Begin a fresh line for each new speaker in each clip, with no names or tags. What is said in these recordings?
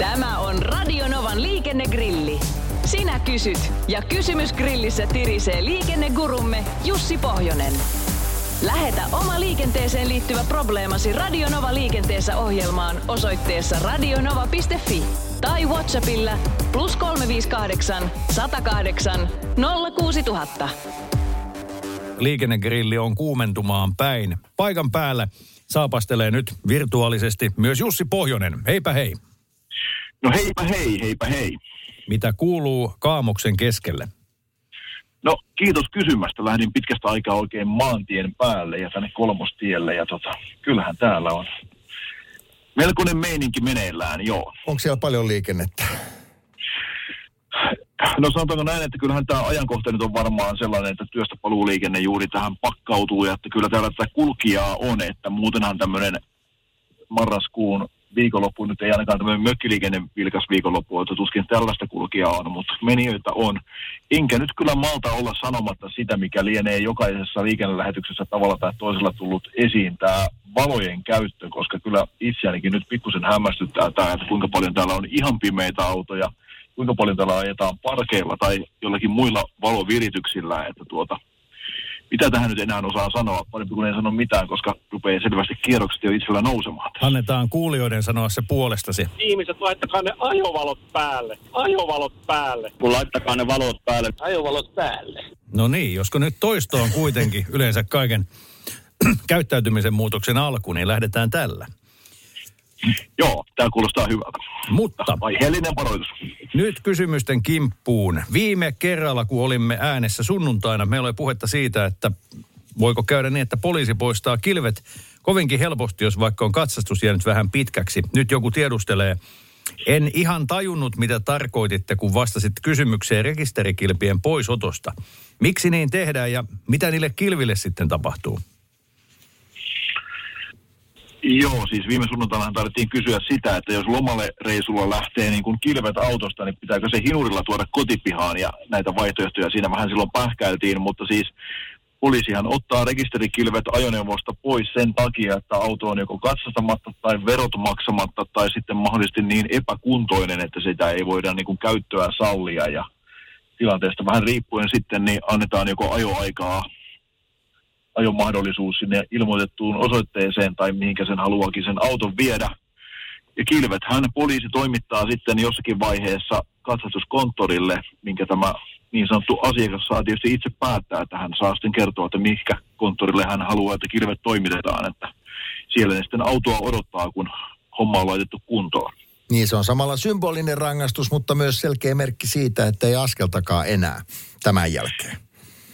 Tämä on Radionovan liikennegrilli. Sinä kysyt ja kysymys grillissä tirisee liikennegurumme Jussi Pohjonen. Lähetä oma liikenteeseen liittyvä probleemasi Radionova liikenteessä ohjelmaan osoitteessa radionova.fi tai Whatsappilla plus 358 108 06000.
Liikennegrilli on kuumentumaan päin. Paikan päällä saapastelee nyt virtuaalisesti myös Jussi Pohjonen. Heipä hei.
No heipä hei, heipä hei.
Mitä kuuluu Kaamoksen keskelle?
No kiitos kysymästä. Lähdin pitkästä aikaa oikein maantien päälle ja tänne kolmostielle ja tota, kyllähän täällä on melkoinen meininki meneillään, joo.
Onko siellä paljon liikennettä?
No sanotaanko näin, että kyllähän tämä ajankohta nyt on varmaan sellainen, että työstä paluuliikenne juuri tähän pakkautuu ja että kyllä täällä tätä kulkijaa on, että muutenhan tämmöinen marraskuun viikonloppu nyt ei ainakaan tämmöinen mökkiliikenne vilkas viikonloppu, että tuskin tällaista kulkijaa on, mutta menijöitä on. Enkä nyt kyllä malta olla sanomatta sitä, mikä lienee jokaisessa liikennelähetyksessä tavalla tai toisella tullut esiin, tämä valojen käyttö, koska kyllä itseänikin nyt pikkusen hämmästyttää tämä, että kuinka paljon täällä on ihan pimeitä autoja, kuinka paljon täällä ajetaan parkeilla tai jollakin muilla valovirityksillä, että tuota, mitä tähän nyt enää osaa sanoa, parempi kuin ei sano mitään, koska rupeaa selvästi kierrokset jo itsellä nousemaan.
Annetaan kuulijoiden sanoa se puolestasi.
Ihmiset, laittakaa ne ajovalot päälle. Ajovalot päälle.
Kun laittakaa ne valot päälle.
Ajovalot päälle.
No niin, josko nyt toisto on kuitenkin yleensä kaiken käyttäytymisen muutoksen alku, niin lähdetään tällä.
Joo, tämä kuulostaa hyvältä.
Mutta
Aiheellinen varoitus.
nyt kysymysten kimppuun. Viime kerralla, kun olimme äänessä sunnuntaina, meillä oli puhetta siitä, että voiko käydä niin, että poliisi poistaa kilvet kovinkin helposti, jos vaikka on katsastus jäänyt vähän pitkäksi. Nyt joku tiedustelee. En ihan tajunnut, mitä tarkoititte, kun vastasit kysymykseen rekisterikilpien poisotosta. Miksi niin tehdään ja mitä niille kilville sitten tapahtuu?
Joo, siis viime sunnuntaina tarvittiin kysyä sitä, että jos lomalle reisulla lähtee niin kuin kilvet autosta, niin pitääkö se hinurilla tuoda kotipihaan? Ja näitä vaihtoehtoja siinä vähän silloin pähkäiltiin, mutta siis poliisihan ottaa rekisterikilvet ajoneuvosta pois sen takia, että auto on joko katsastamatta tai verot maksamatta tai sitten mahdollisesti niin epäkuntoinen, että sitä ei voida niin kuin käyttöä sallia. Ja tilanteesta vähän riippuen sitten niin annetaan joko ajoaikaa ajomahdollisuus sinne ilmoitettuun osoitteeseen tai mihinkä sen haluakin sen auton viedä. Ja kilvethän poliisi toimittaa sitten jossakin vaiheessa katsastuskonttorille, minkä tämä niin sanottu asiakas saa tietysti itse päättää, että hän saa sitten kertoa, että mihinkä konttorille hän haluaa, että kilvet toimitetaan. Että siellä ne sitten autoa odottaa, kun homma on laitettu kuntoon.
Niin se on samalla symbolinen rangaistus, mutta myös selkeä merkki siitä, että ei askeltakaan enää tämän jälkeen.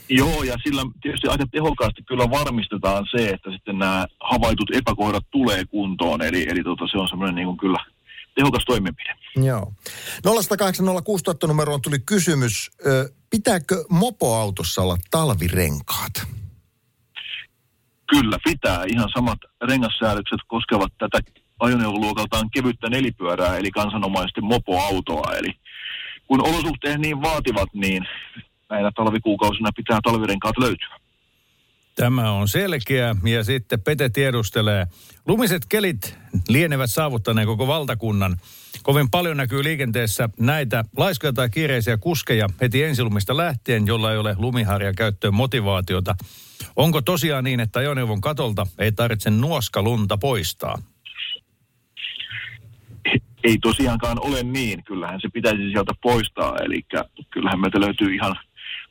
Joo, ja sillä tietysti aika tehokkaasti kyllä varmistetaan se, että sitten nämä havaitut epäkohdat tulee kuntoon. Eli, eli tota, se on semmoinen niin kuin kyllä tehokas toimenpide.
Joo. 0806000 numeroon tuli kysymys. Ö, pitääkö mopoautossa olla talvirenkaat?
Kyllä, pitää. Ihan samat rengassäädökset koskevat tätä ajoneuvoluokaltaan kevyttä nelipyörää, eli kansanomaisesti mopoautoa. Eli kun olosuhteet niin vaativat, niin näinä talvikuukausina pitää talvirenkaat löytyä.
Tämä on selkeä ja sitten Pete tiedustelee. Lumiset kelit lienevät saavuttaneen koko valtakunnan. Kovin paljon näkyy liikenteessä näitä laiskoja tai kiireisiä kuskeja heti ensilumista lähtien, jolla ei ole lumiharja käyttöön motivaatiota. Onko tosiaan niin, että ajoneuvon katolta ei tarvitse nuoskalunta poistaa?
Ei tosiaankaan ole niin. Kyllähän se pitäisi sieltä poistaa. Eli kyllähän meiltä löytyy ihan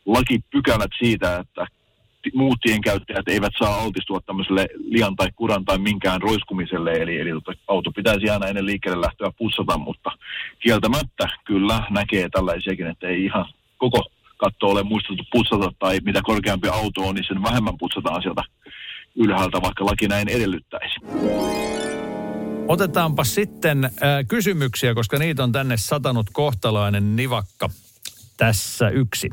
lakipykälät siitä, että muut tienkäyttäjät eivät saa altistua tämmöiselle lian tai kuran tai minkään roiskumiselle, eli, eli tota, auto pitäisi aina ennen liikkeelle lähtöä putsata, mutta kieltämättä kyllä näkee tällaisiakin, että ei ihan koko katto ole muistettu putsata, tai mitä korkeampi auto on, niin sen vähemmän putsataan sieltä ylhäältä, vaikka laki näin edellyttäisi.
Otetaanpa sitten äh, kysymyksiä, koska niitä on tänne satanut kohtalainen nivakka. Tässä yksi.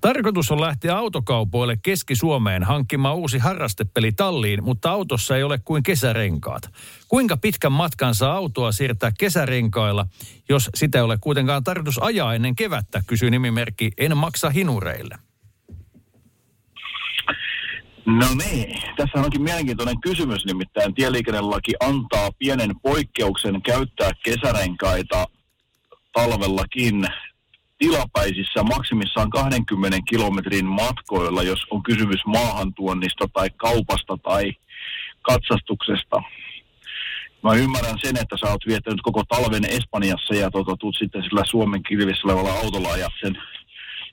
Tarkoitus on lähteä autokaupoille Keski-Suomeen hankkimaan uusi harrastepeli talliin, mutta autossa ei ole kuin kesärenkaat. Kuinka pitkän matkan saa autoa siirtää kesärenkailla, jos sitä ei ole kuitenkaan tarkoitus ajaa ennen kevättä, kysyy nimimerkki En maksa hinureille.
No niin, tässä onkin mielenkiintoinen kysymys, nimittäin tieliikennelaki antaa pienen poikkeuksen käyttää kesärenkaita talvellakin tilapäisissä maksimissaan 20 kilometrin matkoilla, jos on kysymys maahantuonnista tai kaupasta tai katsastuksesta. Mä ymmärrän sen, että sä oot viettänyt koko talven Espanjassa ja tota, tuut sitten sillä Suomen kilvissä olevalla autolla ajat sen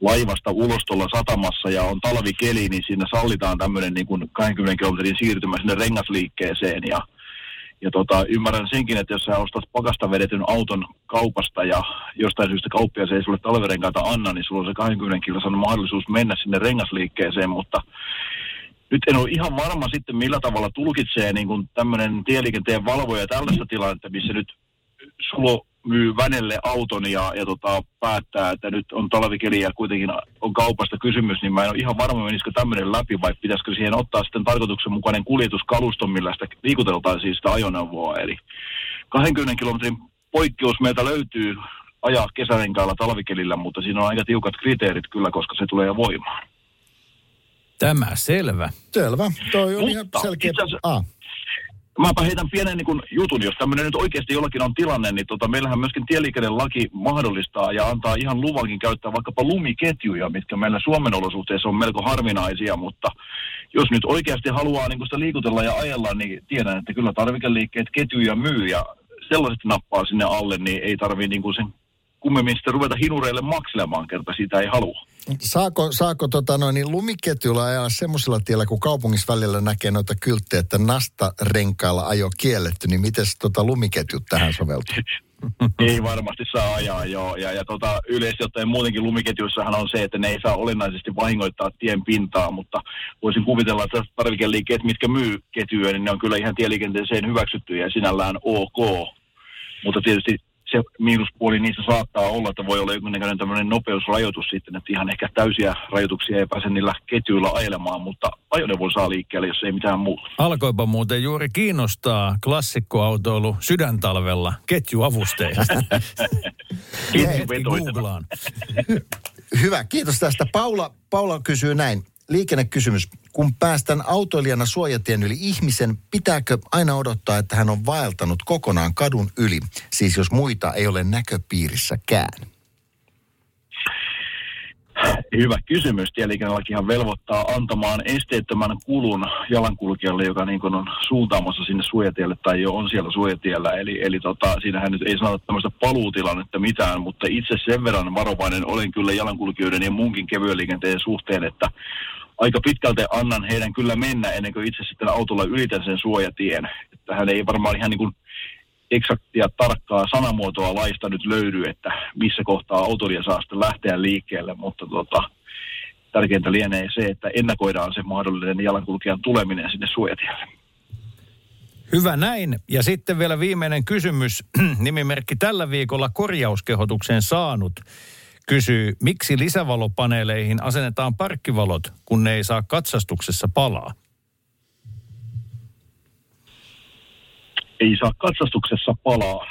laivasta ulos tuolla satamassa ja on talvikeli, niin siinä sallitaan tämmöinen niin kuin 20 kilometrin siirtymä sinne rengasliikkeeseen ja ja tota, ymmärrän senkin, että jos sä ostat pakasta vedetyn auton kaupasta ja jostain syystä kauppias ei sulle talvirenkaita anna, niin sulla on se 20 kilsan mahdollisuus mennä sinne rengasliikkeeseen, mutta nyt en ole ihan varma sitten, millä tavalla tulkitsee niin kuin tämmöinen tieliikenteen valvoja tällaista tilannetta, missä nyt sulo myy vänelle auton ja, ja tota, päättää, että nyt on talvikeli ja kuitenkin on kaupasta kysymys, niin mä en ole ihan varma, menisikö tämmöinen läpi vai pitäisikö siihen ottaa sitten tarkoituksenmukainen kuljetuskalusto, millä sitä liikuteltaisiin sitä ajoneuvoa. Eli 20 kilometrin poikkeus meiltä löytyy ajaa kesärenkailla talvikelillä, mutta siinä on aika tiukat kriteerit kyllä, koska se tulee voimaan.
Tämä selvä.
Selvä. Toi on ihan
Mutta
selkeä.
itse asiassa-
Ah,
Mäpä heitän pienen niin kun, jutun, jos tämmöinen nyt oikeasti jollakin on tilanne, niin tota, meillähän myöskin tieliikennelaki mahdollistaa ja antaa ihan luvankin käyttää vaikkapa lumiketjuja, mitkä meillä Suomen olosuhteissa on melko harvinaisia, mutta jos nyt oikeasti haluaa niin kun sitä liikutella ja ajella, niin tiedän, että kyllä tarvikeliikkeet ketjuja myy ja sellaiset nappaa sinne alle, niin ei tarvii niin kuin sen kummemmin sitten ruveta hinureille makselemaan, kerta sitä ei halua.
saako, saako tota noin, niin lumiketjulla ajaa semmoisella tiellä, kun kaupungissa välillä näkee noita kylttejä, että nastarenkailla ajo kielletty, niin miten tota lumiketjut tähän soveltuu?
Ei varmasti saa ajaa, joo. Ja, ja tota, yleisesti ottaen muutenkin lumiketjuissahan on se, että ne ei saa olennaisesti vahingoittaa tien pintaa, mutta voisin kuvitella, että tarvikeliikkeet, mitkä myy ketjuja, niin ne on kyllä ihan tieliikenteeseen hyväksyttyjä ja sinällään ok. Mutta tietysti se miinuspuoli niissä saattaa olla, että voi olla jonkinnäköinen tämmöinen nopeusrajoitus sitten, että ihan ehkä täysiä rajoituksia ei pääse niillä ketjuilla ajelemaan, mutta ajoneuvo saa liikkeelle, jos ei mitään muuta.
Alkoipa muuten juuri kiinnostaa klassikkoautoilu sydäntalvella ketjuavusteista. Googlaan.
Hyvä, kiitos tästä. Paula, Paula kysyy näin. Liikennekysymys. Kun päästän autoilijana suojatien yli ihmisen, pitääkö aina odottaa, että hän on vaeltanut kokonaan kadun yli? Siis jos muita ei ole näköpiirissäkään.
Hyvä kysymys. Tieliikennelakihan velvoittaa antamaan esteettömän kulun jalankulkijalle, joka niin on suuntaamassa sinne suojatielle tai jo on siellä suojatiellä. Eli, eli tota, siinähän nyt ei sanota tämmöistä paluutilannetta mitään, mutta itse sen verran varovainen olen kyllä jalankulkijoiden ja muunkin kevyen liikenteen suhteen, että aika pitkälti annan heidän kyllä mennä ennen kuin itse sitten autolla ylitän sen suojatien. Että hän ei varmaan ihan niin kuin eksaktia tarkkaa sanamuotoa laista nyt löydy, että missä kohtaa autoilija saa sitten lähteä liikkeelle, mutta tota, tärkeintä lienee se, että ennakoidaan se mahdollinen jalankulkijan tuleminen sinne suojatielle.
Hyvä näin. Ja sitten vielä viimeinen kysymys. Nimimerkki tällä viikolla korjauskehotuksen saanut kysyy, miksi lisävalopaneeleihin asennetaan parkkivalot, kun ne ei saa katsastuksessa palaa?
Ei saa katsastuksessa palaa.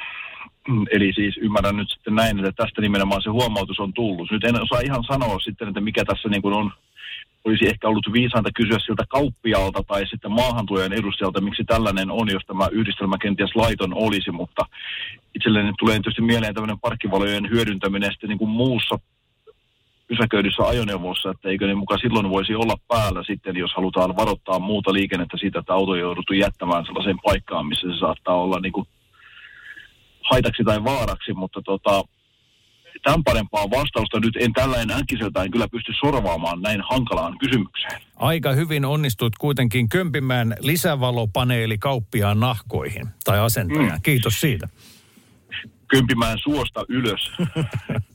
Mm, Eli siis ymmärrän nyt sitten näin, että tästä nimenomaan se huomautus on tullut. Nyt en osaa ihan sanoa sitten, että mikä tässä niin kuin on olisi ehkä ollut viisainta kysyä siltä kauppialta tai sitten maahantuojan edustajalta, miksi tällainen on, jos tämä yhdistelmä kenties laiton olisi, mutta itselleni tulee tietysti mieleen tämmöinen parkkivalojen hyödyntäminen sitten niin kuin muussa pysäköidyssä ajoneuvossa, että eikö ne mukaan silloin voisi olla päällä sitten, jos halutaan varoittaa muuta liikennettä siitä, että auto jouduttu jättämään sellaiseen paikkaan, missä se saattaa olla niin kuin haitaksi tai vaaraksi, mutta tota, tämän parempaa vastausta nyt en tällainen äkkiseltään kyllä pysty sorvaamaan näin hankalaan kysymykseen.
Aika hyvin onnistut kuitenkin kömpimään lisävalopaneeli kauppiaan nahkoihin tai asentajan. Mm. Kiitos siitä.
Kympimään suosta ylös.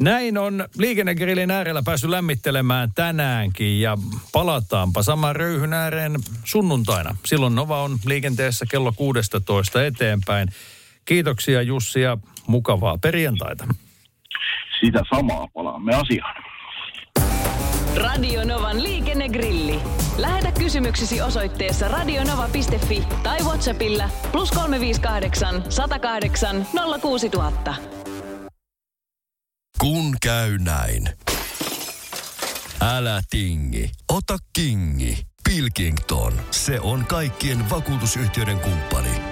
Näin on liikennegrillin äärellä päässyt lämmittelemään tänäänkin ja palataanpa saman röyhyn ääreen sunnuntaina. Silloin Nova on liikenteessä kello 16 eteenpäin. Kiitoksia Jussi ja mukavaa perjantaita.
Sitä samaa palaamme asiaan.
Radio Novan liikennegrilli. Lähetä kysymyksesi osoitteessa radionova.fi tai Whatsappilla plus 358 108 06000.
Kun käy näin. Älä tingi, ota kingi. Pilkington, se on kaikkien vakuutusyhtiöiden kumppani.